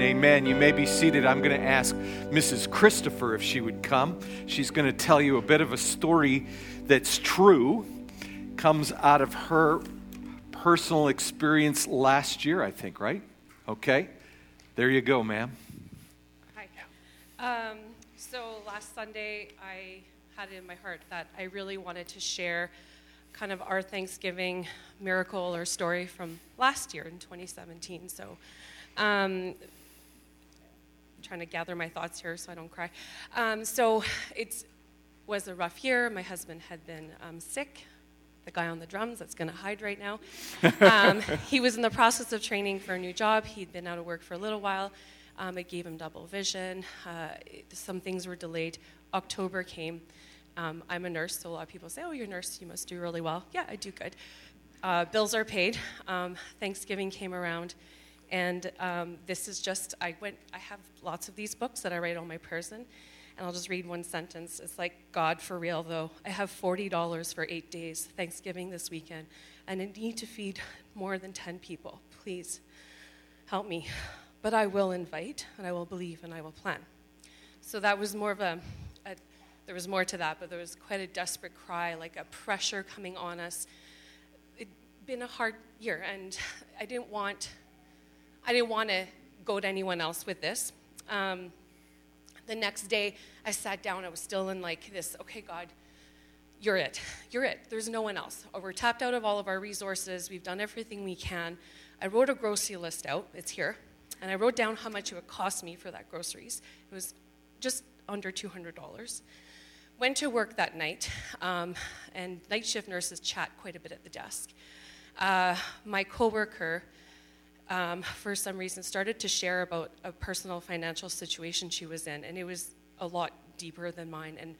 and amen. You may be seated. I'm going to ask Mrs. Christopher if she would come. She's going to tell you a bit of a story that's true, comes out of her personal experience last year, I think, right? Okay. There you go, ma'am. Hi. Um, so last Sunday, I had it in my heart that I really wanted to share kind of our Thanksgiving miracle or story from last year in 2017. So um, trying to gather my thoughts here so I don't cry. Um, so it was a rough year. My husband had been um, sick. The guy on the drums that's going to hide right now. Um, he was in the process of training for a new job. He'd been out of work for a little while. Um, it gave him double vision. Uh, some things were delayed. October came. Um, I'm a nurse, so a lot of people say, "Oh, you're a nurse. You must do really well." Yeah, I do good. Uh, bills are paid. Um, Thanksgiving came around, and um, this is just, I went, I have lots of these books that I write on my prayers in, and I'll just read one sentence. It's like, God, for real though, I have $40 for eight days, Thanksgiving this weekend, and I need to feed more than 10 people. Please help me. But I will invite, and I will believe, and I will plan. So that was more of a, a there was more to that, but there was quite a desperate cry, like a pressure coming on us. It'd been a hard year, and I didn't want I didn't want to go to anyone else with this. Um, the next day, I sat down. I was still in like this, okay, God, you're it. You're it. There's no one else. We're tapped out of all of our resources. We've done everything we can. I wrote a grocery list out. It's here. And I wrote down how much it would cost me for that groceries. It was just under $200. Went to work that night, um, and night shift nurses chat quite a bit at the desk. Uh, my coworker, um, for some reason, started to share about a personal financial situation she was in, and it was a lot deeper than mine. And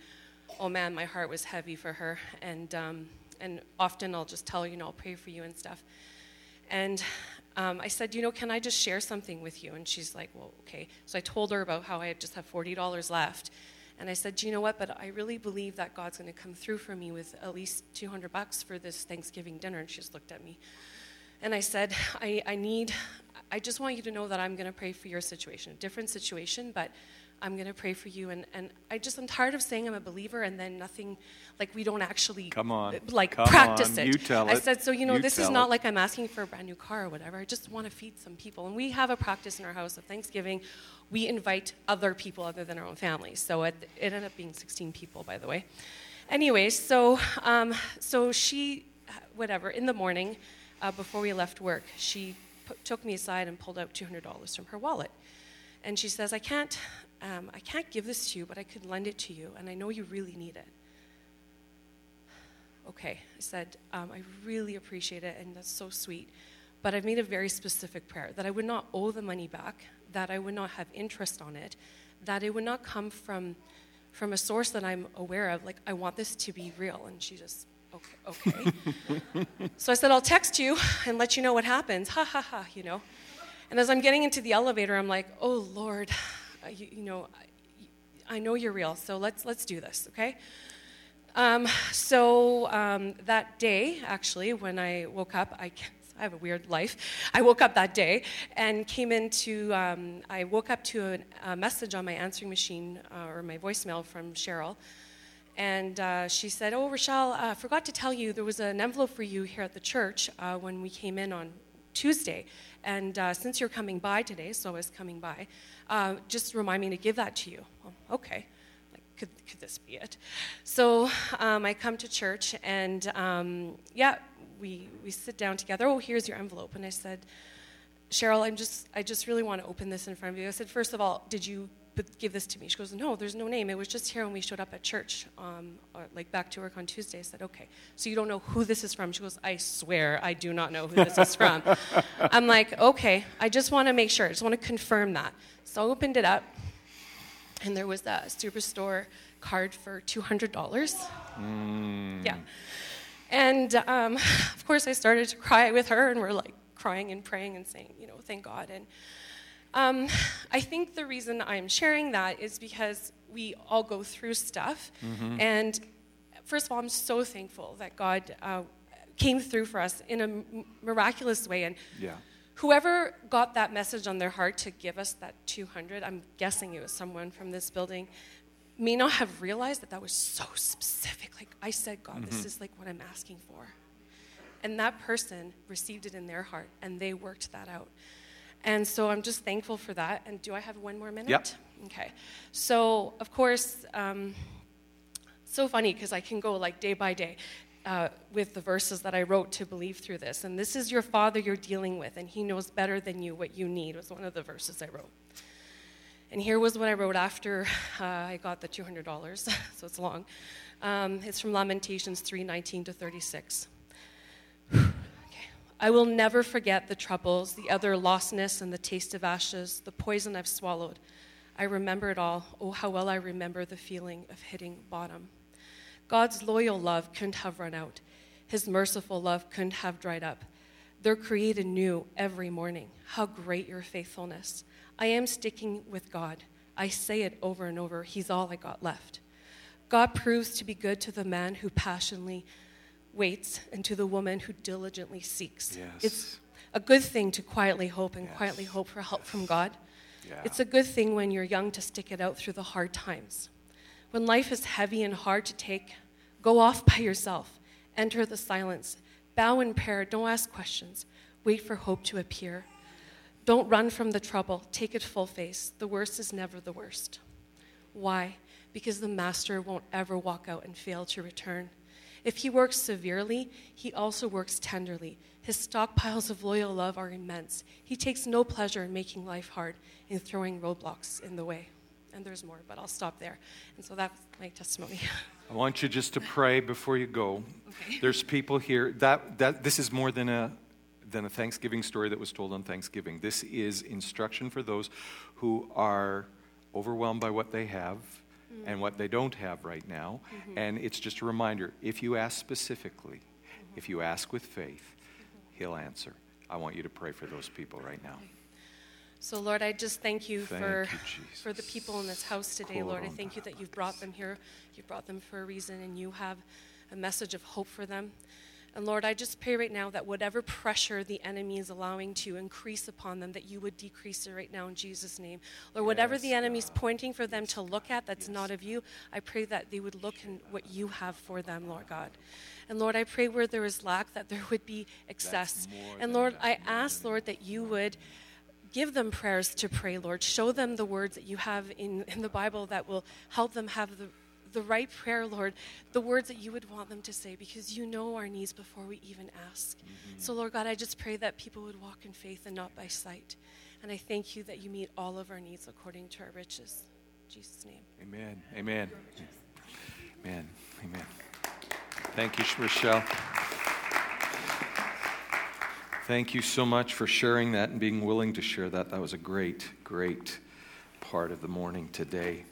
oh man, my heart was heavy for her. And um, and often I'll just tell you know, I'll pray for you and stuff. And um, I said, you know, can I just share something with you? And she's like, well, okay. So I told her about how I just have forty dollars left. And I said, do you know what? But I really believe that God's going to come through for me with at least 200 bucks for this Thanksgiving dinner. And she just looked at me. And I said, I, I need, I just want you to know that I'm going to pray for your situation, a different situation, but I'm going to pray for you. And, and I just, I'm tired of saying I'm a believer and then nothing, like we don't actually, come on, like come practice on. it. You tell I it. said, so you know, You this is tell not it. like I'm asking for a brand new car or whatever. I just want to feed some people. And we have a practice in our house of Thanksgiving. We invite other people other than our own family. So it, it ended up being 16 people, by the way. Anyways, so, um, so she, whatever, in the morning, uh, before we left work, she took me aside and pulled out $200 from her wallet. And she says, I can't, um, I can't give this to you, but I could lend it to you, and I know you really need it. Okay, I said, um, I really appreciate it, and that's so sweet. But I've made a very specific prayer that I would not owe the money back, that I would not have interest on it, that it would not come from, from a source that I'm aware of. Like, I want this to be real. And she just, okay, okay. so I said, I'll text you and let you know what happens. Ha ha ha, you know. And as I'm getting into the elevator, I'm like, oh Lord, uh, you, you know, I, I know you're real, so let's let's do this, okay? Um, so um, that day, actually, when I woke up, I, I have a weird life. I woke up that day and came into. Um, I woke up to a, message on my answering machine uh, or my voicemail from Cheryl. And uh, she said, Oh, Rochelle, I uh, forgot to tell you there was an envelope for you here at the church uh, when we came in on Tuesday. And uh, since you're coming by today, so I was coming by, uh, just remind me to give that to you. Well, okay. Like, could, could this be it? So um, I come to church, and um, yeah, we, we sit down together. Oh, here's your envelope. And I said, Cheryl, I'm just, I just really want to open this in front of you. I said, first of all, did you but give this to me. She goes, no, there's no name. It was just here when we showed up at church, um, or like back to work on Tuesday. I said, okay, so you don't know who this is from? She goes, I swear I do not know who this is from. I'm like, okay, I just want to make sure. I just want to confirm that. So I opened it up, and there was a Superstore card for $200. Mm. Yeah. And um, of course, I started to cry with her, and we're like crying and praying and saying, you know, thank God. And um, I think the reason I'm sharing that is because we all go through stuff. Mm-hmm. And first of all, I'm so thankful that God uh, came through for us in a m- miraculous way. And Yeah. whoever got that message on their heart to give us that 200, I'm guessing it was someone from this building, may not have realized that that was so specific. Like I said, God, this is like what I'm asking for. And that person received it in their heart and they worked that out. And so I'm just thankful for that. And do I have one more minute? Yep. Okay. So, of course, um, so funny because I can go like day by day uh, with the verses that I wrote to believe through this. And this is your father you're dealing with, and he knows better than you what you need, was one of the verses I wrote. And here was what I wrote after uh, I got the $200, so it's long. Um, it's from Lamentations 3 19 to 36. I will never forget the troubles, the other lostness, and the taste of ashes, the poison I've swallowed. I remember it all. Oh, how well I remember the feeling of hitting bottom. God's loyal love couldn't have run out, His merciful love couldn't have dried up. They're created new every morning. How great your faithfulness. I am sticking with God. I say it over and over. He's all I got left. God proves to be good to the man who passionately waits and to the woman who diligently seeks. Yes. It's a good thing to quietly hope and Yes. quietly hope for help from God. Yeah. It's a good thing when you're young to stick it out through the hard times. When life is heavy and hard to take, go off by yourself. Enter the silence. Bow in prayer. Don't ask questions. Wait for hope to appear. Don't run from the trouble. Take it full face. The worst is never the worst. Why? Because the master won't ever walk out and fail to return. If he works severely, he also works tenderly. His stockpiles of loyal love are immense. He takes no pleasure in making life hard, in throwing roadblocks in the way. And there's more, but I'll stop there. And so that's my testimony. I want you just to pray before you go. Okay. There's people here that, that this is more than a than a Thanksgiving story that was told on Thanksgiving. This is instruction for those who are overwhelmed by what they have and what they don't have right now. Mm-hmm. And it's just a reminder if you ask specifically, mm-hmm. if you ask with faith, He'll answer. I want you to pray for those people right now. So, Lord, I just thank you Thank for, you, for the people in this house today, Lord. I thank you that you've brought them here. You've brought them for a reason, and you have a message of hope for them. And Lord, I just pray right now that whatever pressure the enemy is allowing to increase upon them, that you would decrease it right now in Jesus' name. Lord, whatever the Yes, enemy's pointing for them to look at that's not of you, I pray that they would look in what you have for them, Lord God. And Lord, I pray where there is lack, that there would be excess. And Lord, I ask, Lord, that you would give them prayers to pray, Lord. Show them the words that you have in, in the Bible that will help them have the, the right prayer, Lord, the words that you would want them to say, because you know our needs before we even ask. So, Lord God, I just pray that people would walk in faith and not by sight. And I thank you that you meet all of our needs according to our riches. In Jesus' name. Amen. Amen. Amen. Amen. Thank you, Rochelle. Thank you so much for sharing that and being willing to share that. That was a great, great part of the morning today.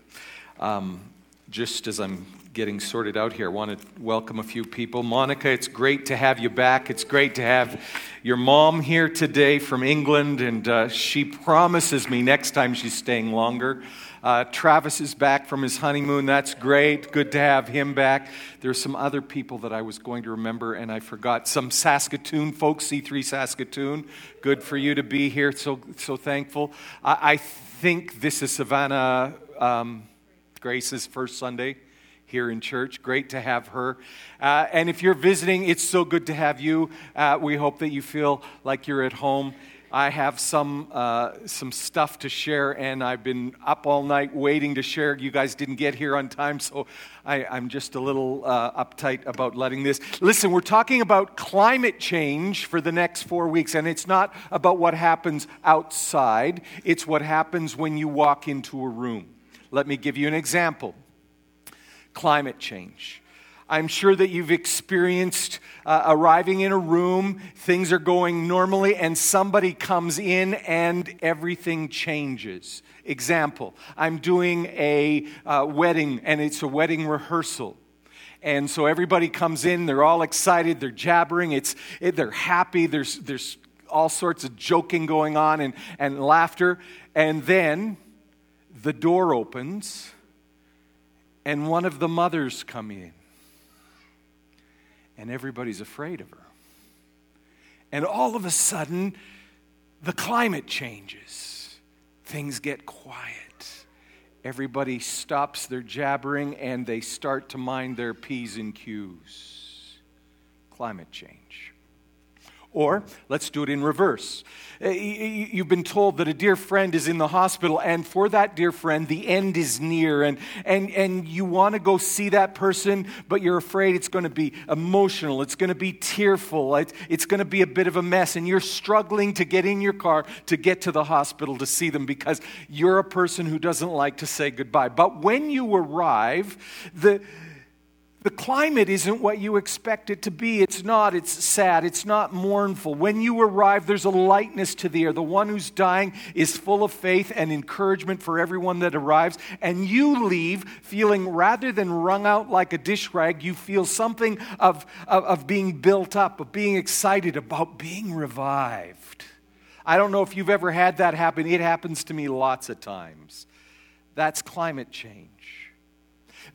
Um, just as I'm getting sorted out here, I want to welcome a few people. Monica, it's great to have you back. It's great to have your mom here today from England, and uh, she promises me next time she's staying longer. Uh, Travis is back from his honeymoon. That's great. Good to have him back. There's some other people that I was going to remember, and I forgot. Some Saskatoon folks, C3 Saskatoon. Good for you to be here. So, so thankful. I, I think this is Savannah um, Grace's first Sunday here in church. Great to have her. Uh, and if you're visiting, it's so good to have you. Uh, we hope that you feel like you're at home. I have some uh, some stuff to share, and I've been up all night waiting to share. You guys didn't get here on time, so I, I'm just a little uh, uptight about letting this. Listen, we're talking about climate change for the next four weeks, and it's not about what happens outside. It's what happens when you walk into a room. Let me give you an example climate change. I'm sure that you've experienced uh, arriving in a room, things are going normally, and somebody comes in and everything changes. Example I'm doing a uh, wedding, and it's a wedding rehearsal. And so everybody comes in, they're all excited, they're jabbering, it's, it, they're happy, there's, there's all sorts of joking going on and, and laughter. And then the door opens, and one of the mothers come in and everybody's afraid of her. And all of a sudden, the climate changes, things get quiet. Everybody stops their jabbering and they start to mind their P's and Q's. Climate change. Or let's do it in reverse. Uh, you've been told that a dear friend is in the hospital, and for that dear friend, the end is near, and, and, and you want to go see that person, but you're afraid it's going to be emotional, it's going to be tearful, it's, it's going to be a bit of a mess, and you're struggling to get in your car to get to the hospital to see them because you're a person who doesn't like to say goodbye. But when you arrive, the the climate isn't what you expect it to be. It's not. It's sad. It's not mournful. When you arrive, there's a lightness to the air. The one who's dying is full of faith and encouragement for everyone that arrives. And you leave feeling, rather than wrung out like a dish rag, you feel something of, of, of being built up, of being excited about being revived. I don't know if you've ever had that happen. It happens to me lots of times. That's climate change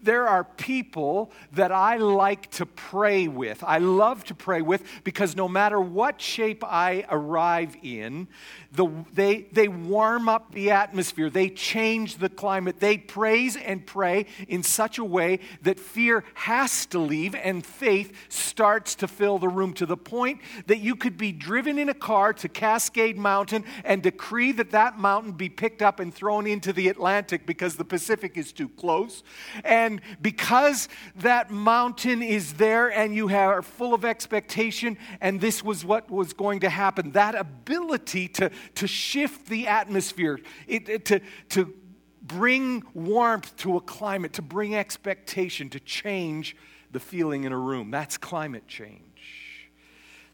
there are people that I like to pray with. I love to pray with because no matter what shape I arrive in, the, they, they warm up the atmosphere, they change the climate, they praise and pray in such a way that fear has to leave and faith starts to fill the room to the point that you could be driven in a car to Cascade Mountain and decree that that mountain be picked up and thrown into the Atlantic because the Pacific is too close. And because that mountain is there and you are full of expectation, and this was what was going to happen, that ability to to shift the atmosphere, it, it, to, to bring warmth to a climate, to bring expectation, to change the feeling in a room. That's climate change.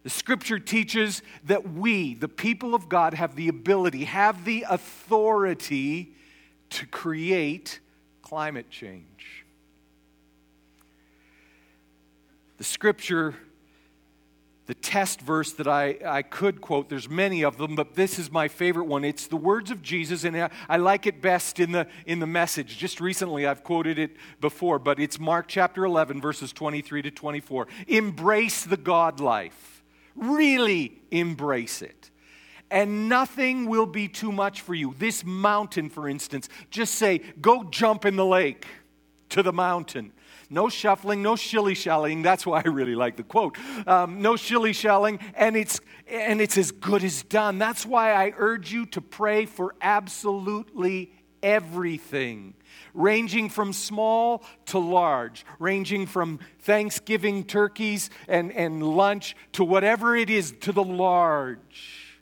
The scripture teaches that we, the people of God, have the ability, have the authority to create climate change. The scripture the test verse that I, I could quote. There's many of them, but this is my favorite one. It's the words of Jesus, and I, I like it best in the, in the message. Just recently, I've quoted it before, but it's Mark chapter 11, verses 23 to 24. Embrace the God life. Really embrace it. And nothing will be too much for you. This mountain, for instance, just say, go jump in the lake to the mountain. No shuffling, no shilly shallying. That's why I really like the quote. Um, no shilly shallying, and it's, and it's as good as done. That's why I urge you to pray for absolutely everything, ranging from small to large, ranging from Thanksgiving turkeys and, and lunch to whatever it is, to the large.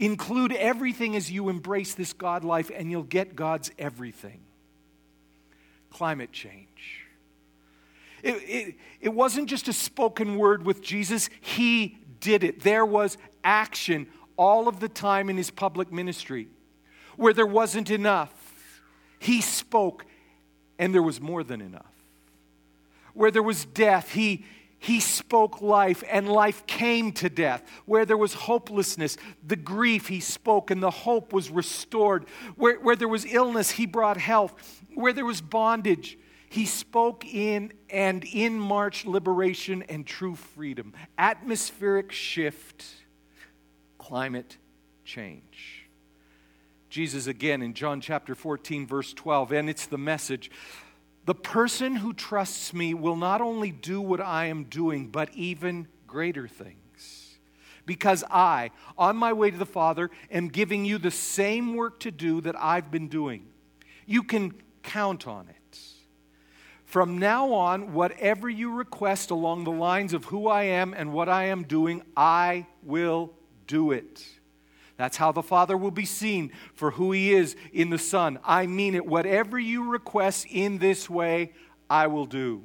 Include everything as you embrace this God life, and you'll get God's everything. Climate change. It, it, it wasn't just a spoken word with Jesus, he did it. There was action all of the time in his public ministry. Where there wasn't enough, he spoke, and there was more than enough. Where there was death, he, he spoke life, and life came to death. Where there was hopelessness, the grief, he spoke, and the hope was restored. Where, where there was illness, he brought health. Where there was bondage, he spoke in and in march liberation and true freedom, atmospheric shift, climate change. Jesus again in John chapter 14, verse 12, and it's the message. The person who trusts me will not only do what I am doing, but even greater things. Because I, on my way to the Father, am giving you the same work to do that I've been doing. You can count on it. From now on, whatever you request along the lines of who I am and what I am doing, I will do it. That's how the Father will be seen for who He is in the Son. I mean it. Whatever you request in this way, I will do.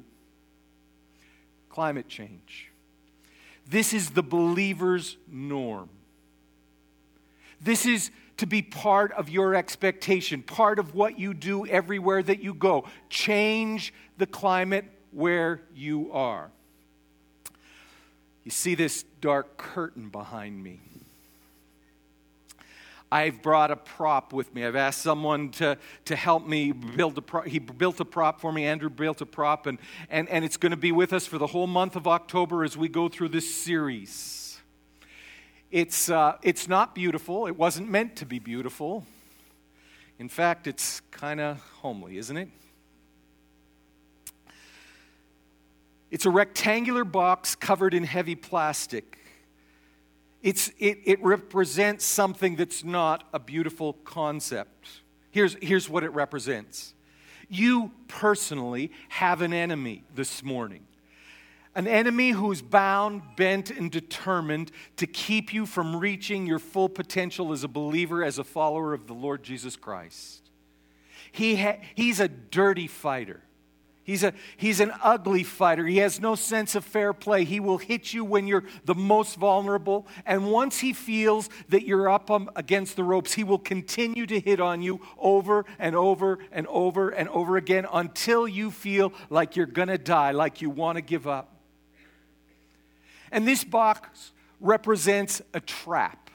Climate change. This is the believer's norm. This is to be part of your expectation, part of what you do everywhere that you go. Change the climate where you are. You see this dark curtain behind me. I've brought a prop with me. I've asked someone to, to help me build a prop. He built a prop for me. Andrew built a prop, and, and, and it's going to be with us for the whole month of October as we go through this series. It's, uh, it's not beautiful. It wasn't meant to be beautiful. In fact, it's kind of homely, isn't it? It's a rectangular box covered in heavy plastic. It's, it, it represents something that's not a beautiful concept. Here's, here's what it represents you personally have an enemy this morning. An enemy who's bound, bent, and determined to keep you from reaching your full potential as a believer, as a follower of the Lord Jesus Christ. He ha- he's a dirty fighter. He's, a, he's an ugly fighter. He has no sense of fair play. He will hit you when you're the most vulnerable. And once he feels that you're up um, against the ropes, he will continue to hit on you over and over and over and over again until you feel like you're going to die, like you want to give up. And this box represents a trap.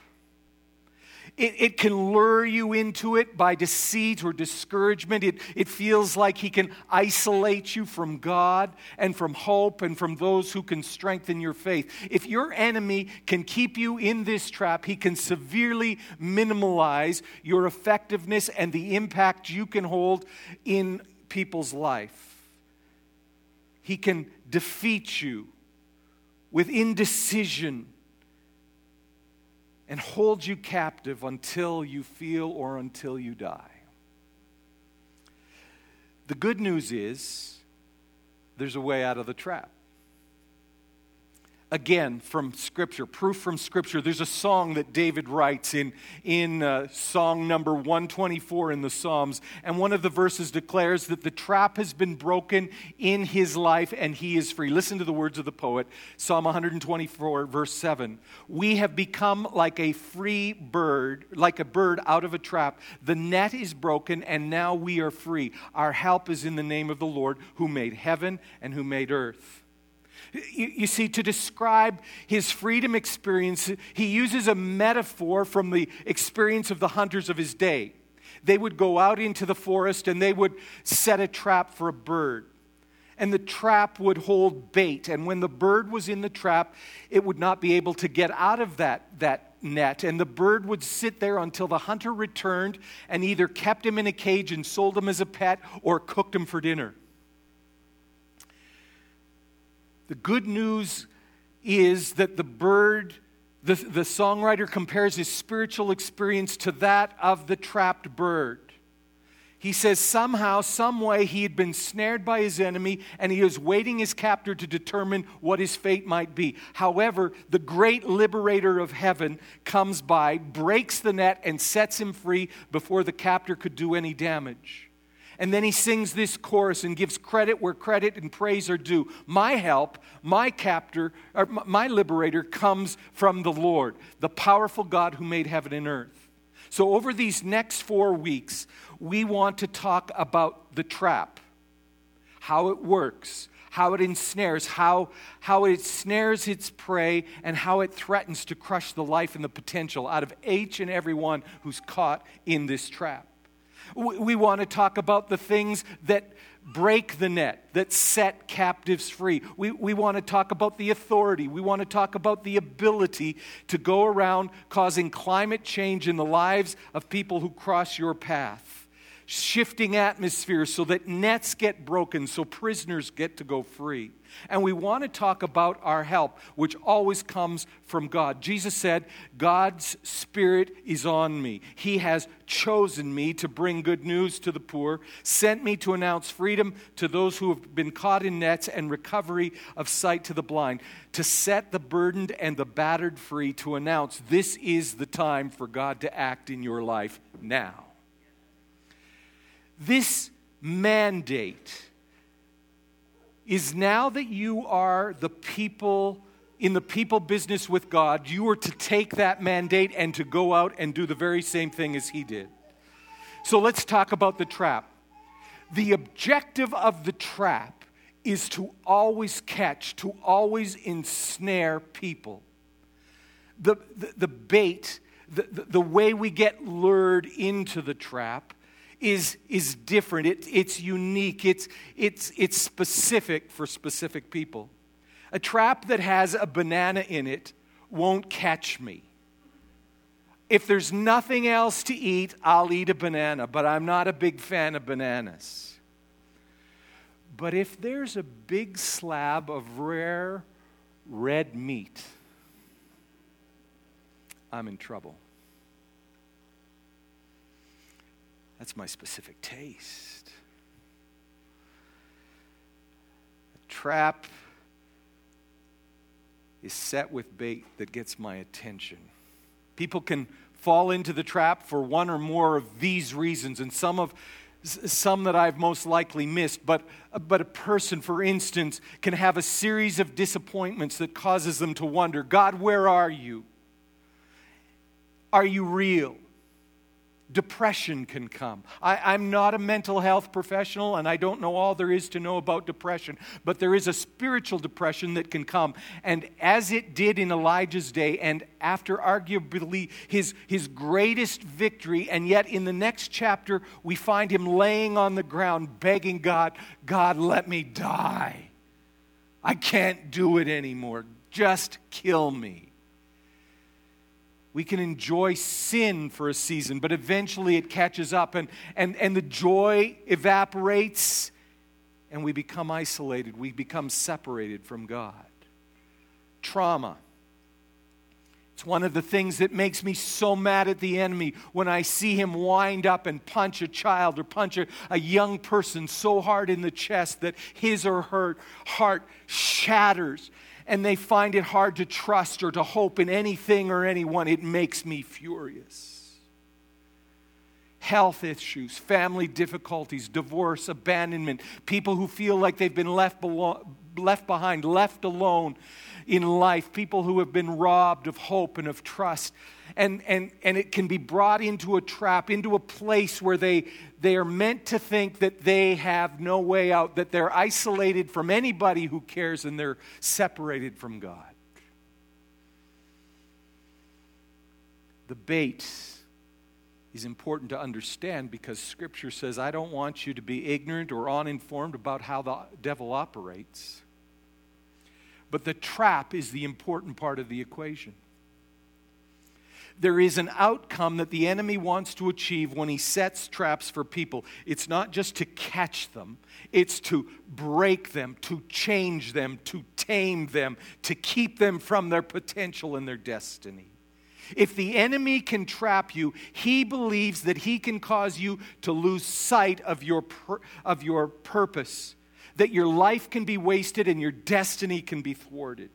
It, it can lure you into it by deceit or discouragement. It, it feels like he can isolate you from God and from hope and from those who can strengthen your faith. If your enemy can keep you in this trap, he can severely minimize your effectiveness and the impact you can hold in people's life. He can defeat you with indecision and hold you captive until you feel or until you die. The good news is there's a way out of the trap again from Scripture, proof from Scripture. There's a song that David writes in, in uh, song number 124 in the Psalms, and one of the verses declares that the trap has been broken in his life and he is free. Listen to the words of the poet, Psalm 124, verse 7. We have become like a free bird, like a bird out of a trap. The net is broken and now we are free. Our help is in the name of the Lord who made heaven and who made earth. You, you, see, to describe his freedom experience, he uses a metaphor from the experience of the hunters of his day. They would go out into the forest and they would set a trap for a bird. And the trap would hold bait. And when the bird was in the trap, it would not be able to get out of that, that net. And the bird would sit there until the hunter returned and either kept him in a cage and sold him as a pet or cooked him for dinner. The good news is that the bird, the, the songwriter compares his spiritual experience to that of the trapped bird. He says somehow, some way, he had been snared by his enemy and he is waiting his captor to determine what his fate might be. However, the great liberator of heaven comes by, breaks the net, and sets him free before the captor could do any damage. And then he sings this chorus and gives credit where credit and praise are due. My help, my captor, or my liberator comes from the Lord, the powerful God who made heaven and earth. So, over these next four weeks, we want to talk about the trap, how it works, how it ensnares, how, how it snares its prey, and how it threatens to crush the life and the potential out of each and every one who's caught in this trap. We want to talk about the things that break the net, that set captives free. We, we want to talk about the authority. We want to talk about the ability to go around causing climate change in the lives of people who cross your path, shifting atmospheres so that nets get broken, so prisoners get to go free. And we want to talk about our help, which always comes from God. Jesus said, God's Spirit is on me. He has chosen me to bring good news to the poor, sent me to announce freedom to those who have been caught in nets and recovery of sight to the blind, to set the burdened and the battered free, to announce this is the time for God to act in your life now. This mandate is now that you are the people in the people business with God, you are to take that mandate and to go out and do the very same thing as He did. So let's talk about the trap. The objective of the trap is to always catch, to always ensnare people. The, the, the bait, the, the, the way we get lured into the trap is, is different. It, it's unique. It's, it's, it's specific for specific people. A trap that has a banana in it won't catch me. If there's nothing else to eat, I'll eat a banana, but I'm not a big fan of bananas. But if there's a big slab of rare red meat, I'm in trouble. That's my specific taste. A trap is set with bait that gets my attention. People can fall into the trap for one or more of these reasons, and some of some that I've most likely missed, but, but a person, for instance, can have a series of disappointments that causes them to wonder God, where are you? Are you real? Depression can come. I, am not a mental health professional and I don't know all there is to know about depression, but there is a spiritual depression that can come. And as it did in Elijah's day, and after arguably his, his greatest victory, and yet in the next chapter, we find him laying on the ground begging God, God, let me die. I can't do it anymore. Just kill me. We can enjoy sin for a season, but eventually it catches up and, and, and the joy evaporates and we become isolated. We become separated from God. Trauma. It's one of the things that makes me so mad at the enemy when I see him wind up and punch a child or punch a, a young person so hard in the chest that his or her heart shatters and they find it hard to trust or to hope in anything or anyone, it makes me furious. Health issues, family difficulties, divorce, abandonment, people who feel like they've been left, belo- left behind, left alone in life, people who have been robbed of hope and of trust. And, and, and it can be brought into a trap, into a place where they, they are meant to think that they have no way out, that they're isolated from anybody who cares and they're separated from God. The bait is important to understand because Scripture says, I don't want you to be ignorant or uninformed about how the devil operates. But the trap is the important part of the equation there is an outcome that the enemy wants to achieve when he sets traps for people. It's not just to catch them, it's to break them, to change them, to tame them, to keep them from their potential and their destiny. If the enemy can trap you, he believes that he can cause you to lose sight of your, of your purpose, that your life can be wasted and your destiny can be thwarted.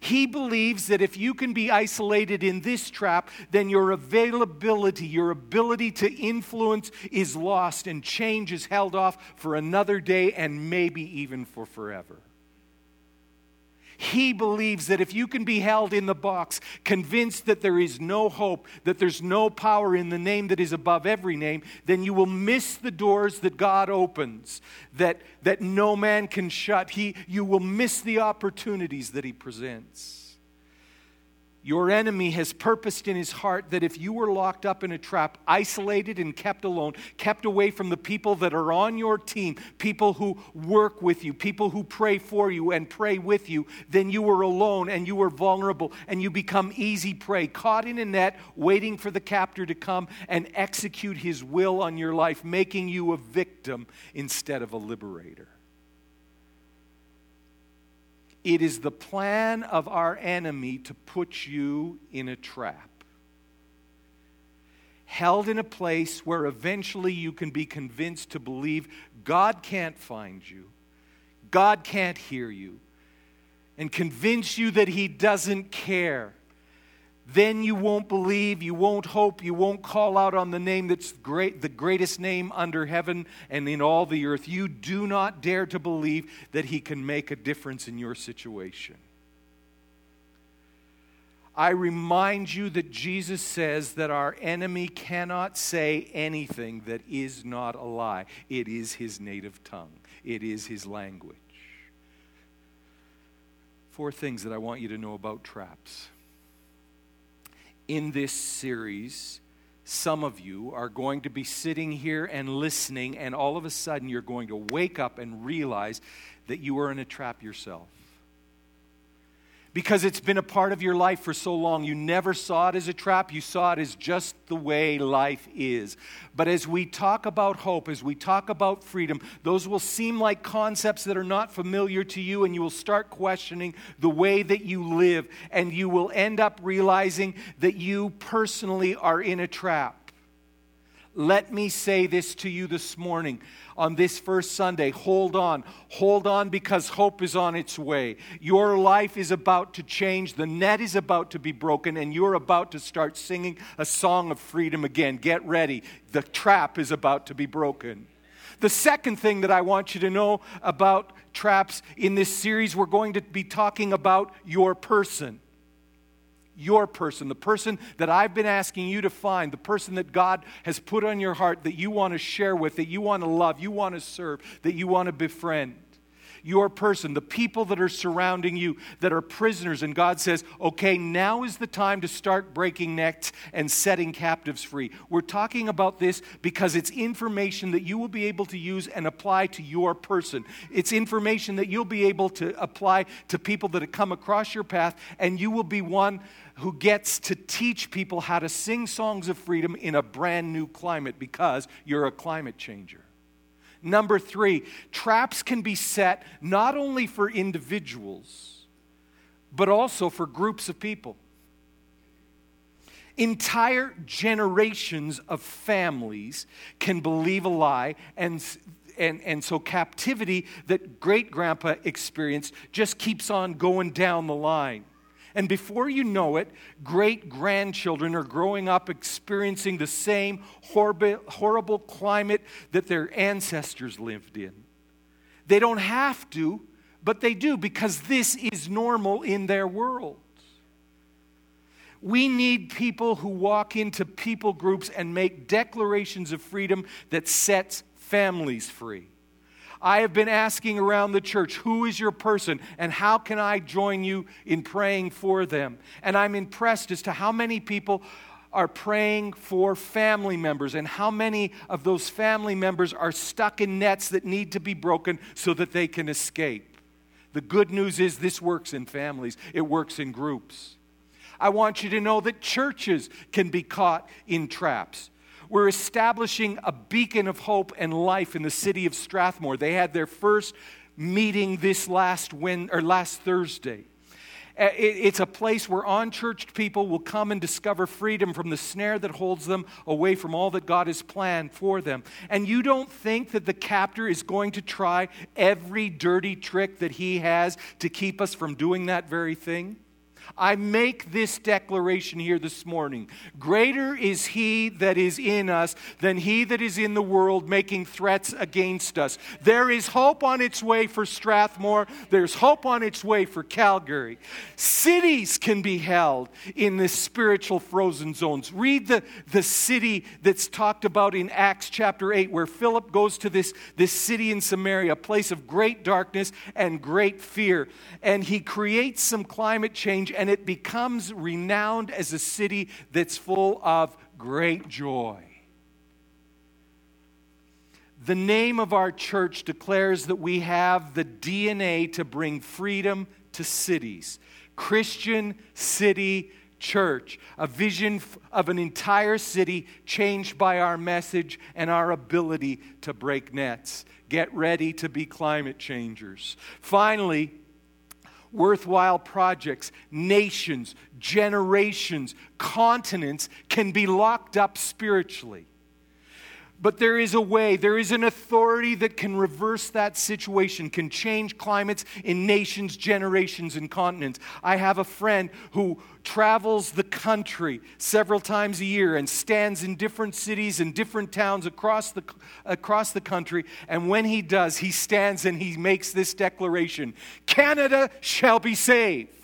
He believes that if you can be isolated in this trap, then your availability, your ability to influence is lost and change is held off for another day and maybe even for forever. He believes that if you can be held in the box, convinced that there is no hope, that there's no power in the name that is above every name, then you will miss the doors that God opens, that, that no man can shut. He, you will miss the opportunities that He presents. Your enemy has purposed in his heart that if you were locked up in a trap, isolated and kept alone, kept away from the people that are on your team, people who work with you, people who pray for you and pray with you, then you were alone and you were vulnerable and you become easy prey, caught in a net, waiting for the captor to come and execute his will on your life, making you a victim instead of a liberator. It is the plan of our enemy to put you in a trap. Held in a place where eventually you can be convinced to believe God can't find you, God can't hear you, and convince you that He doesn't care then you won't believe, you won't hope, you won't call out on the name that's great, the greatest name under heaven and in all the earth. You do not dare to believe that He can make a difference in your situation. I remind you that Jesus says that our enemy cannot say anything that is not a lie. It is his native tongue, it is his language. Four things that I want you to know about traps in this series, some of you are going to be sitting here and listening, and all of a sudden you're going to wake up and realize that you are in a trap yourself. Because it's been a part of your life for so long. You never saw it as a trap, you saw it as just the way life is. But as we talk about hope, as we talk about freedom, those will seem like concepts that are not familiar to you, and you will start questioning the way that you live, and you will end up realizing that you personally are in a trap. Let me say this to you this morning on this first Sunday. Hold on. Hold on because hope is on its way. Your life is about to change. The net is about to be broken, and you're about to start singing a song of freedom again. Get ready. The trap is about to be broken. The second thing that I want you to know about traps in this series, we're going to be talking about your person your person, the person that I've been asking you to find, the person that God has put on your heart that you want to share with, that you want to love, you want to serve, that you want to befriend. Your person, the people that are surrounding you that are prisoners, and God says, okay, now is the time to start breaking necks and setting captives free. We're talking about this because it's information that you will be able to use and apply to your person. It's information that you'll be able to apply to people that have come across your path, and you will be one who gets to teach people how to sing songs of freedom in a brand new climate because you're a climate changer. Number three, traps can be set not only for individuals, but also for groups of people. Entire generations of families can believe a lie, and, and, and so captivity that great grandpa experienced just keeps on going down the line. And before you know it, great grandchildren are growing up experiencing the same horrible, horrible climate that their ancestors lived in. They don't have to, but they do because this is normal in their world. We need people who walk into people groups and make declarations of freedom that sets families free. I have been asking around the church, who is your person and how can I join you in praying for them? And I'm impressed as to how many people are praying for family members and how many of those family members are stuck in nets that need to be broken so that they can escape. The good news is this works in families, it works in groups. I want you to know that churches can be caught in traps. We're establishing a beacon of hope and life in the city of Strathmore. They had their first meeting this last win, or last Thursday. Uh, it's a place where unchurched people will come and discover freedom from the snare that holds them away from all that God has planned for them. And you don't think that the captor is going to try every dirty trick that he has to keep us from doing that very thing? I make this declaration here this morning. Greater is he that is in us than he that is in the world making threats against us. There is hope on its way for Strathmore. There's hope on its way for Calgary. Cities can be held in the spiritual frozen zones. Read the, the city that's talked about in Acts chapter 8, where Philip goes to this, this city in Samaria, a place of great darkness and great fear. And he creates some climate change and it becomes renowned as a city that's full of great joy. The name of our church declares that we have the DNA to bring freedom to cities. Christian City Church, a vision of an entire city changed by our message and our ability to break nets. Get ready to be climate changers. Finally, worthwhile projects, nations, generations, continents can be locked up spiritually. But there is a way, there is an authority that can reverse that situation, can change climates in nations, generations, and continents. I have a friend who travels the country several times a year and stands in different cities and different towns across the, across the country. And when he does, he stands and he makes this declaration Canada shall be saved.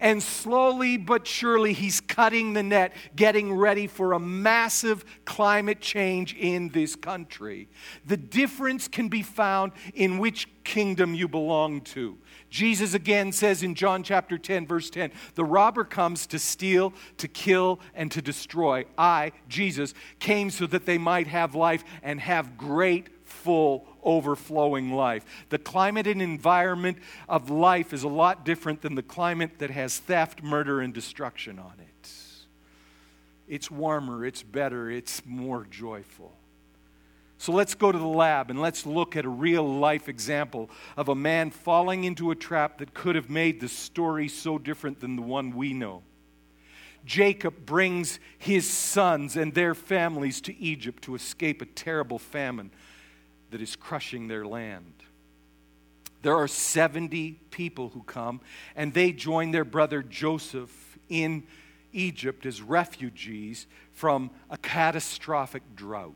And slowly but surely, he's cutting the net, getting ready for a massive climate change in this country. The difference can be found in which kingdom you belong to. Jesus again says in John chapter 10, verse 10, the robber comes to steal, to kill, and to destroy. I, Jesus, came so that they might have life and have great full, overflowing life. The climate and environment of life is a lot different than the climate that has theft, murder, and destruction on it. It's warmer, it's better, it's more joyful. So let's go to the lab and let's look at a real life example of a man falling into a trap that could have made the story so different than the one we know. Jacob brings his sons and their families to Egypt to escape a terrible famine that is crushing their land. There are 70 people who come, and they join their brother Joseph in Egypt as refugees from a catastrophic drought.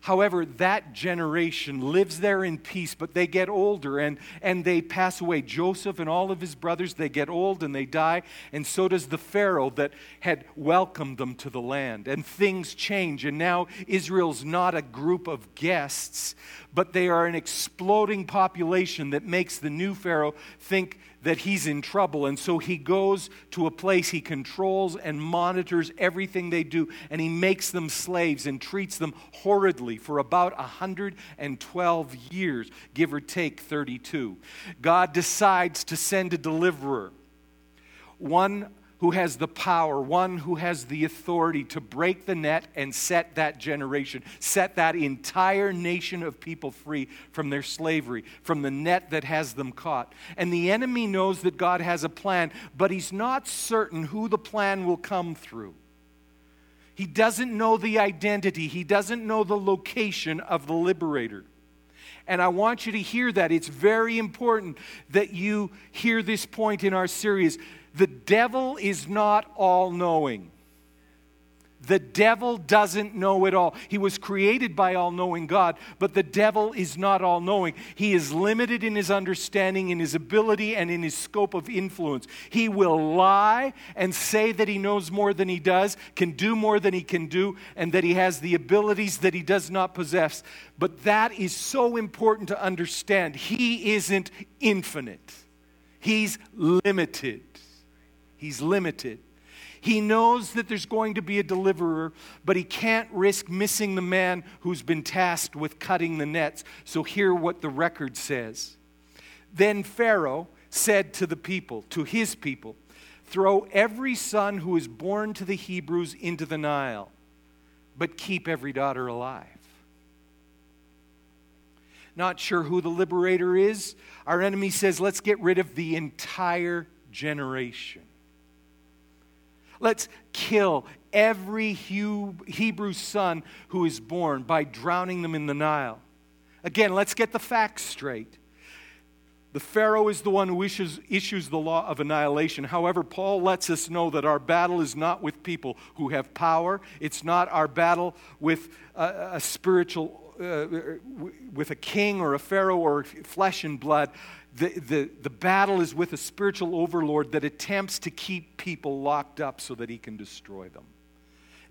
However, that generation lives there in peace, but they get older and, and they pass away. Joseph and all of his brothers, they get old and they die, and so does the Pharaoh that had welcomed them to the land. And things change, and now Israel's not a group of guests, but they are an exploding population that makes the new Pharaoh think that he's in trouble. And so he goes to a place he controls and monitors everything they do, and he makes them slaves and treats them horridly for about 112 years, give or take 32. God decides to send a deliverer, one who has the power, one who has the authority to break the net and set that generation, set that entire nation of people free from their slavery, from the net that has them caught. And the enemy knows that God has a plan, but he's not certain who the plan will come through. He doesn't know the identity, he doesn't know the location of the liberator. And I want you to hear that. It's very important that you hear this point in our series. The devil is not all knowing. The devil doesn't know it all. He was created by all knowing God, but the devil is not all knowing. He is limited in his understanding, in his ability, and in his scope of influence. He will lie and say that he knows more than he does, can do more than he can do, and that he has the abilities that he does not possess. But that is so important to understand. He isn't infinite, he's limited. He's limited. He knows that there's going to be a deliverer, but he can't risk missing the man who's been tasked with cutting the nets. So, hear what the record says. Then Pharaoh said to the people, to his people, Throw every son who is born to the Hebrews into the Nile, but keep every daughter alive. Not sure who the liberator is. Our enemy says, Let's get rid of the entire generation. Let's kill every Hebrew son who is born by drowning them in the Nile. Again, let's get the facts straight. The Pharaoh is the one who issues, issues, the law of annihilation. However, Paul lets us know that our battle is not with people who have power. It's not our battle with a, a spiritual, uh, with a king or a Pharaoh or flesh and blood the, the, the battle is with a spiritual overlord that attempts to keep people locked up so that he can destroy them.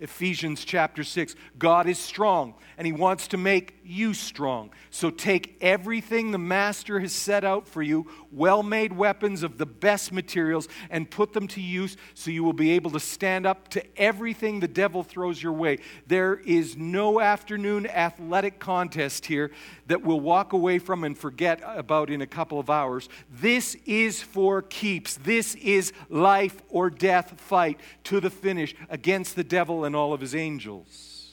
Ephesians chapter 6. God is strong and he wants to make you strong. So take everything the master has set out for you, well made weapons of the best materials, and put them to use so you will be able to stand up to everything the devil throws your way. There is no afternoon athletic contest here that we'll walk away from and forget about in a couple of hours. This is for keeps. This is life or death fight to the finish against the devil and all of his angels.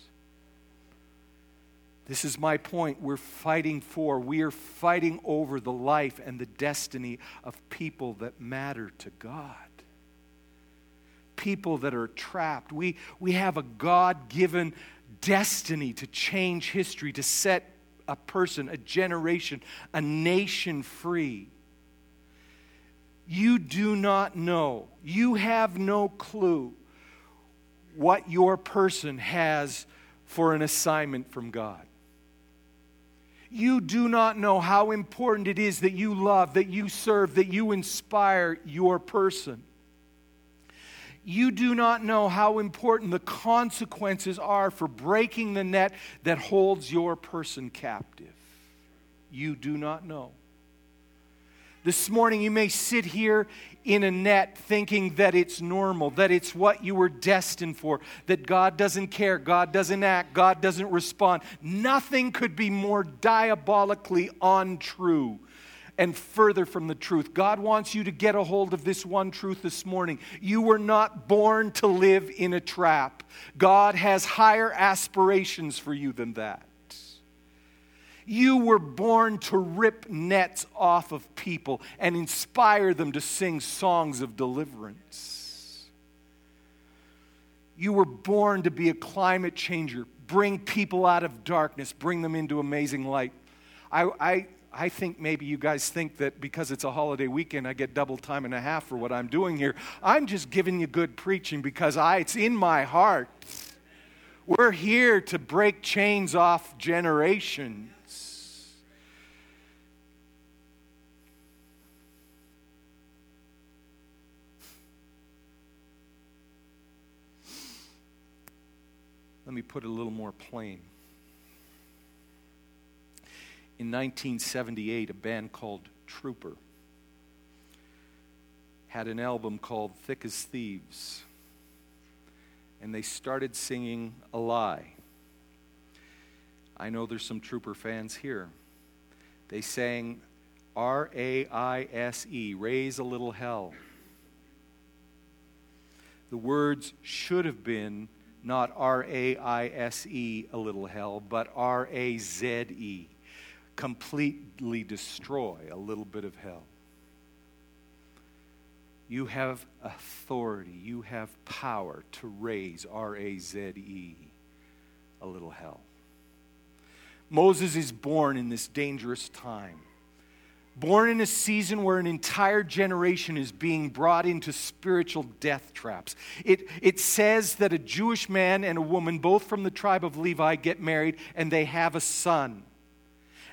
This is my point. We're fighting for, we are fighting over the life and the destiny of people that matter to God. People that are trapped. We, we have a God given destiny to change history, to set a person, a generation, a nation free. You do not know, you have no clue what your person has for an assignment from God. You do not know how important it is that you love, that you serve, that you inspire your person. You do not know how important the consequences are for breaking the net that holds your person captive. You do not know. This morning, you may sit here in a net thinking that it's normal, that it's what you were destined for, that God doesn't care, God doesn't act, God doesn't respond. Nothing could be more diabolically untrue and further from the truth. God wants you to get a hold of this one truth this morning. You were not born to live in a trap. God has higher aspirations for you than that. You were born to rip nets off of people and inspire them to sing songs of deliverance. You were born to be a climate changer, bring people out of darkness, bring them into amazing light. I, I, I think maybe you guys think that because it's a holiday weekend, I get double time and a half for what I'm doing here. I'm just giving you good preaching because I, it's in my heart. We're here to break chains off generations. Let me put it a little more plain. In 1978, a band called Trooper had an album called Thick as Thieves, and they started singing a lie. I know there's some Trooper fans here. They sang R A I S E, raise a little hell. The words should have been not R A I S E, a little hell, but R A Z E, completely destroy a little bit of hell. You have authority, you have power to raise R A Z E, a little hell. Moses is born in this dangerous time born in a season where an entire generation is being brought into spiritual death traps. It, it says that a Jewish man and a woman, both from the tribe of Levi, get married and they have a son.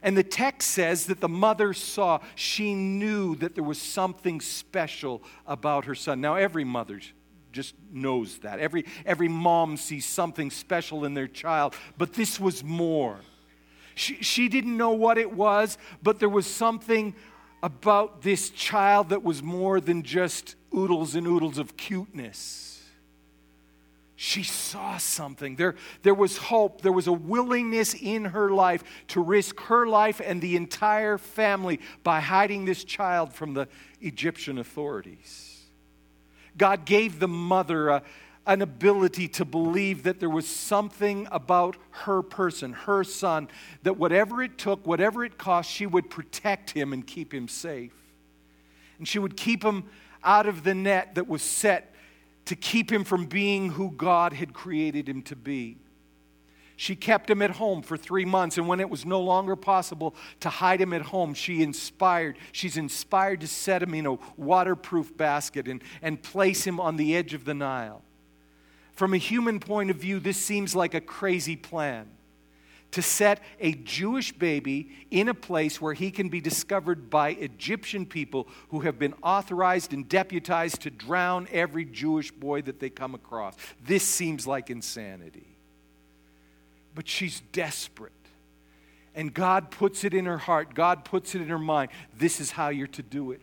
And the text says that the mother saw, she knew that there was something special about her son. Now, every mother just knows that. Every, every mom sees something special in their child, but this was more. She, she didn't know what it was, but there was something about this child that was more than just oodles and oodles of cuteness. She saw something. There, there was hope. There was a willingness in her life to risk her life and the entire family by hiding this child from the Egyptian authorities. God gave the mother a, an ability to believe that there was something about her person, her son, that whatever it took, whatever it cost, she would protect him and keep him safe. And she would keep him out of the net that was set to keep him from being who God had created him to be. She kept him at home for three months, and when it was no longer possible to hide him at home, she inspired, she's inspired to set him in a waterproof basket and, and place him on the edge of the Nile. From a human point of view, this seems like a crazy plan to set a Jewish baby in a place where he can be discovered by Egyptian people who have been authorized and deputized to drown every Jewish boy that they come across. This seems like insanity. But she's desperate. And God puts it in her heart, God puts it in her mind. This is how you're to do it.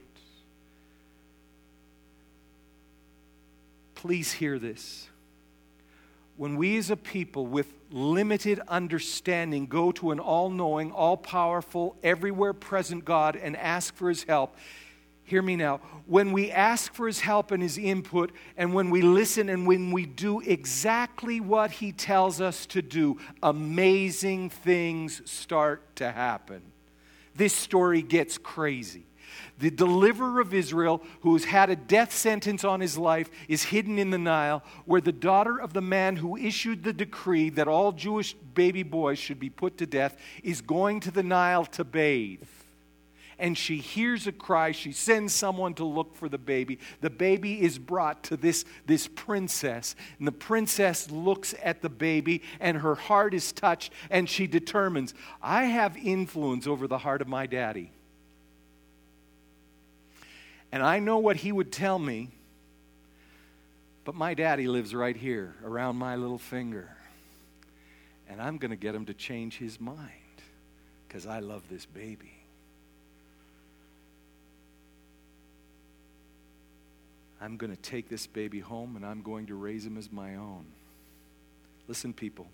Please hear this when we as a people with limited understanding go to an all knowing, all powerful, everywhere present God and ask for his help, hear me now. When we ask for his help and his input, and when we listen and when we do exactly what he tells us to do, amazing things start to happen. This story gets crazy. The deliverer of Israel, who has had a death sentence on his life, is hidden in the Nile, where the daughter of the man who issued the decree that all Jewish baby boys should be put to death is going to the Nile to bathe. And she hears a cry. She sends someone to look for the baby. The baby is brought to this, this princess. And the princess looks at the baby, and her heart is touched, and she determines I have influence over the heart of my daddy. And I know what he would tell me, but my daddy lives right here around my little finger. And I'm going to get him to change his mind because I love this baby. I'm going to take this baby home and I'm going to raise him as my own. Listen, people.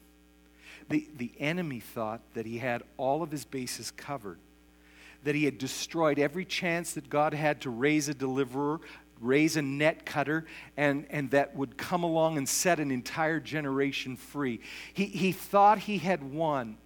The, the enemy thought that he had all of his bases covered, that he had destroyed every chance that God had to raise a deliverer, raise a net cutter, and, and that would come along and set an entire generation free. He, he thought he had won.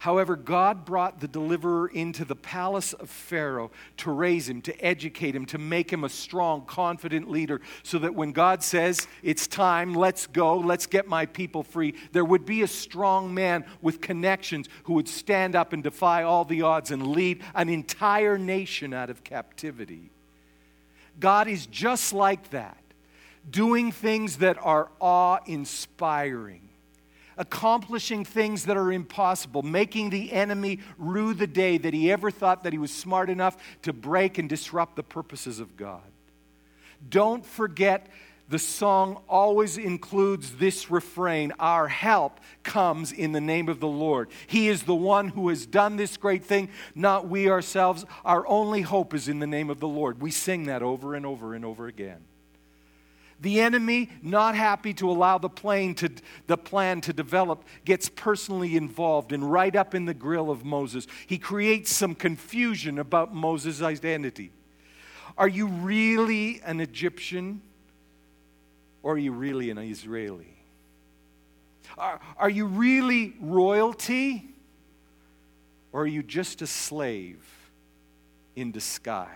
However, God brought the deliverer into the palace of Pharaoh to raise him, to educate him, to make him a strong, confident leader, so that when God says, It's time, let's go, let's get my people free, there would be a strong man with connections who would stand up and defy all the odds and lead an entire nation out of captivity. God is just like that, doing things that are awe inspiring accomplishing things that are impossible, making the enemy rue the day that he ever thought that he was smart enough to break and disrupt the purposes of God. Don't forget the song always includes this refrain Our help comes in the name of the Lord. He is the one who has done this great thing, not we ourselves. Our only hope is in the name of the Lord. We sing that over and over and over again. The enemy, not happy to allow the, plane to, the plan to develop, gets personally involved and right up in the grill of Moses. He creates some confusion about Moses' identity. Are you really an Egyptian or are you really an Israeli? Are, are you really royalty or are you just a slave in disguise?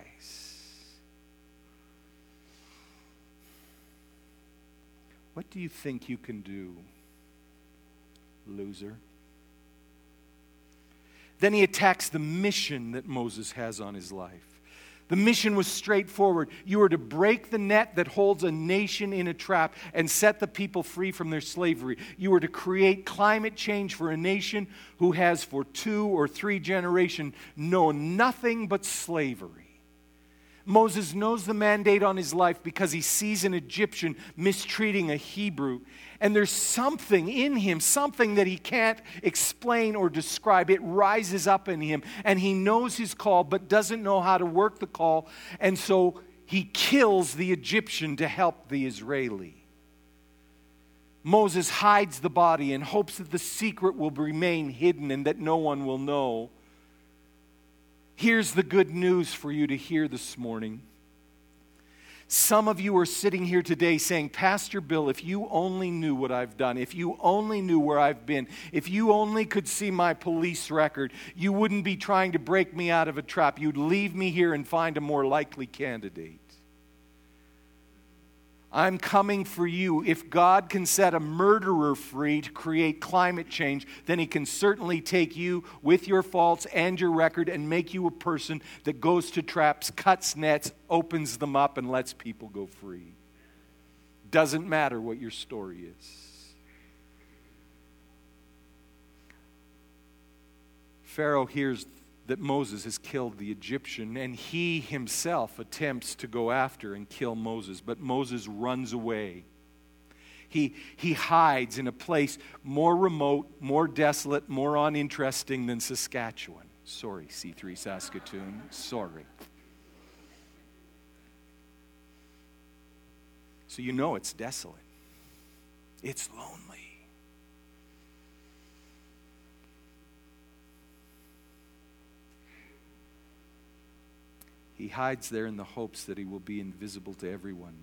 What do you think you can do, loser? Then he attacks the mission that Moses has on his life. The mission was straightforward. You are to break the net that holds a nation in a trap and set the people free from their slavery. You are to create climate change for a nation who has, for two or three generations, known nothing but slavery. Moses knows the mandate on his life because he sees an Egyptian mistreating a Hebrew. And there's something in him, something that he can't explain or describe. It rises up in him. And he knows his call, but doesn't know how to work the call. And so he kills the Egyptian to help the Israeli. Moses hides the body and hopes that the secret will remain hidden and that no one will know. Here's the good news for you to hear this morning. Some of you are sitting here today saying, Pastor Bill, if you only knew what I've done, if you only knew where I've been, if you only could see my police record, you wouldn't be trying to break me out of a trap. You'd leave me here and find a more likely candidate. I'm coming for you. If God can set a murderer free to create climate change, then He can certainly take you with your faults and your record and make you a person that goes to traps, cuts nets, opens them up, and lets people go free. Doesn't matter what your story is. Pharaoh hears that Moses has killed the Egyptian, and he himself attempts to go after and kill Moses, but Moses runs away. He, he hides in a place more remote, more desolate, more uninteresting than Saskatchewan. Sorry, C3 Saskatoon. Sorry. So you know it's desolate, it's lonely. He hides there in the hopes that he will be invisible to everyone.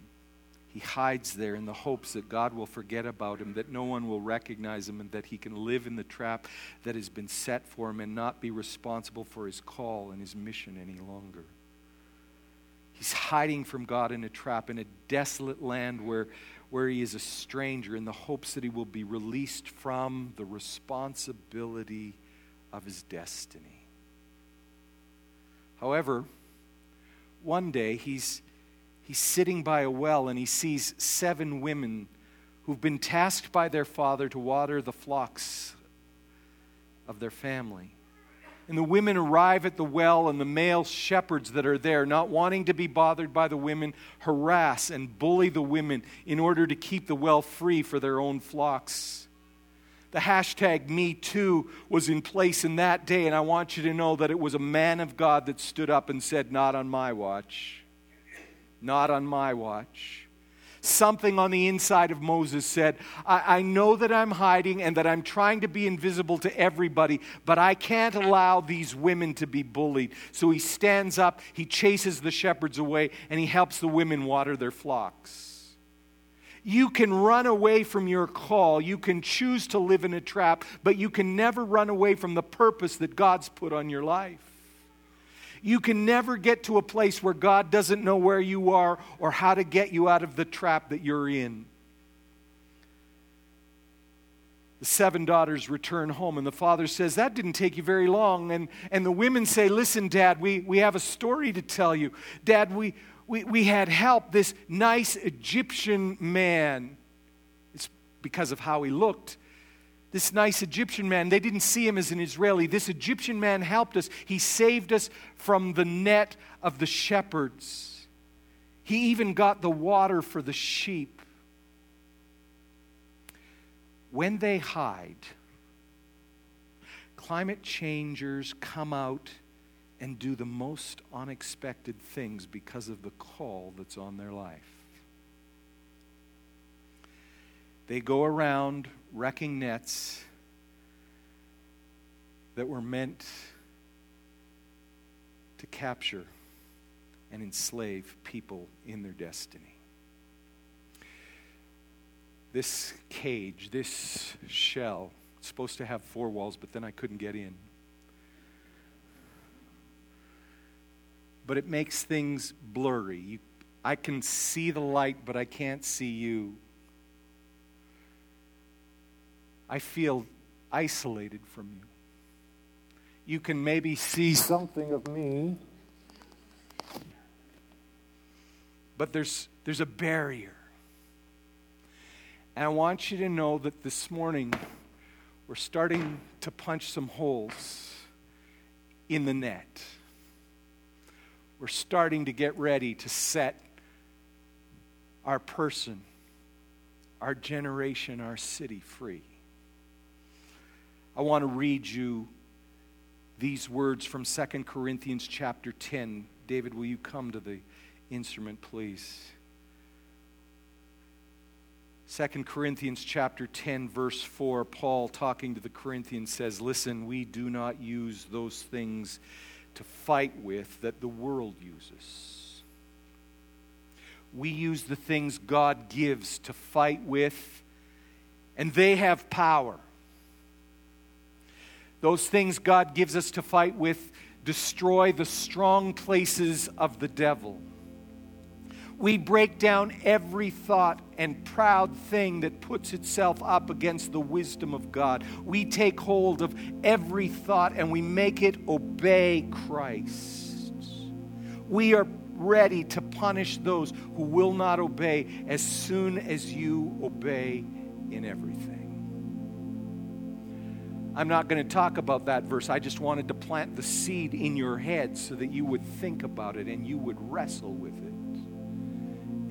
He hides there in the hopes that God will forget about him, that no one will recognize him, and that he can live in the trap that has been set for him and not be responsible for his call and his mission any longer. He's hiding from God in a trap in a desolate land where, where he is a stranger in the hopes that he will be released from the responsibility of his destiny. However, one day he's, he's sitting by a well and he sees seven women who've been tasked by their father to water the flocks of their family. And the women arrive at the well, and the male shepherds that are there, not wanting to be bothered by the women, harass and bully the women in order to keep the well free for their own flocks. The hashtag Me Too was in place in that day, and I want you to know that it was a man of God that stood up and said, Not on my watch. Not on my watch. Something on the inside of Moses said, I, I, know that I'm hiding and that I'm trying to be invisible to everybody, but I can't allow these women to be bullied. So he stands up, he chases the shepherds away, and he helps the women water their flocks. You can run away from your call. You can choose to live in a trap, but you can never run away from the purpose that God's put on your life. You can never get to a place where God doesn't know where you are or how to get you out of the trap that you're in. The seven daughters return home, and the father says, That didn't take you very long. And, and the women say, Listen, Dad, we, we have a story to tell you. Dad, we, we, we had help. This nice Egyptian man, it's because of how he looked, this nice Egyptian man, they didn't see him as an Israeli. This Egyptian man helped us. He saved us from the net of the shepherds. He even got the water for the sheep. When they hide, climate changers come out and do the most unexpected things because of the call that's on their life. They go around wrecking nets that were meant to capture and enslave people in their destiny. This cage, this shell, it's supposed to have four walls, but then I couldn't get in. But it makes things blurry. You, I can see the light, but I can't see you. I feel isolated from you. You can maybe see something of me, but there's, there's a barrier. And I want you to know that this morning we're starting to punch some holes in the net. We're starting to get ready to set our person, our generation, our city free. I want to read you these words from 2 Corinthians chapter 10. David, will you come to the instrument, please? 2 Corinthians chapter 10 verse 4 Paul talking to the Corinthians says listen we do not use those things to fight with that the world uses we use the things God gives to fight with and they have power those things God gives us to fight with destroy the strong places of the devil. We break down every thought and proud thing that puts itself up against the wisdom of God. We take hold of every thought and we make it obey Christ. We are ready to punish those who will not obey as soon as you obey in everything. I'm not going to talk about that verse. I just wanted to plant the seed in your head so that you would think about it and you would wrestle with it.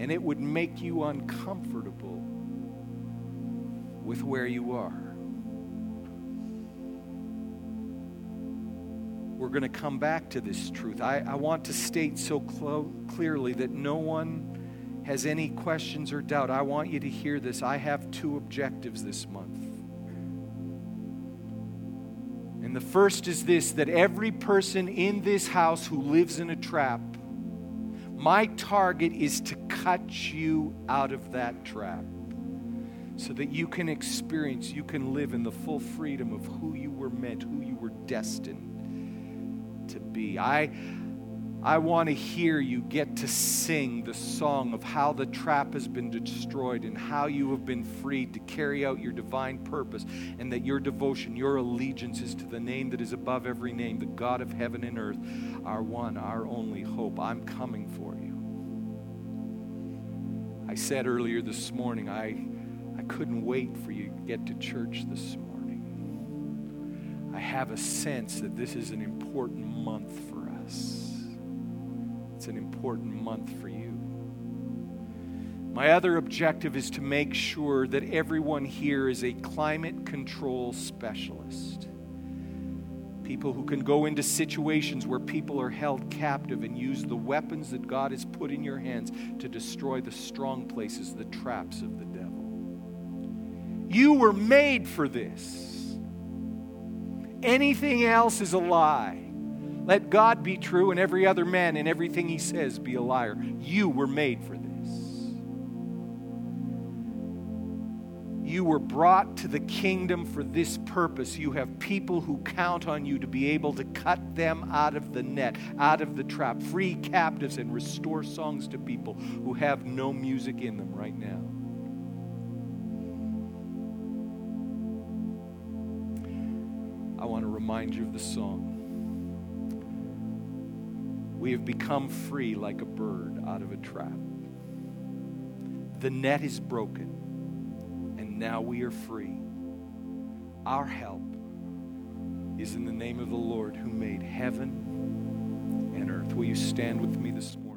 And it would make you uncomfortable with where you are. We're going to come back to this truth. I, I want to state so clo- clearly that no one has any questions or doubt. I want you to hear this. I have two objectives this month. And the first is this that every person in this house who lives in a trap, my target is to cut you out of that trap so that you can experience, you can live in the full freedom of who you were meant, who you were destined to be. I I want to hear you get to sing the song of how the trap has been destroyed and how you have been freed to carry out your divine purpose, and that your devotion, your allegiance is to the name that is above every name, the God of heaven and earth, our one, our only hope. I'm coming for you. I said earlier this morning, I, I couldn't wait for you to get to church this morning. I have a sense that this is an important month for us. It's an important month for you. My other objective is to make sure that everyone here is a climate control specialist. People who can go into situations where people are held captive and use the weapons that God has put in your hands to destroy the strong places, the traps of the devil. You were made for this. Anything else is a lie. Let God be true and every other man and everything he says be a liar. You were made for this. You were brought to the kingdom for this purpose. You have people who count on you to be able to cut them out of the net, out of the trap, free captives, and restore songs to people who have no music in them right now. I want to remind you of the song. We have become free like a bird out of a trap. The net is broken and now we are free. Our help is in the name of the Lord who made heaven and earth. Will you stand with me this morning?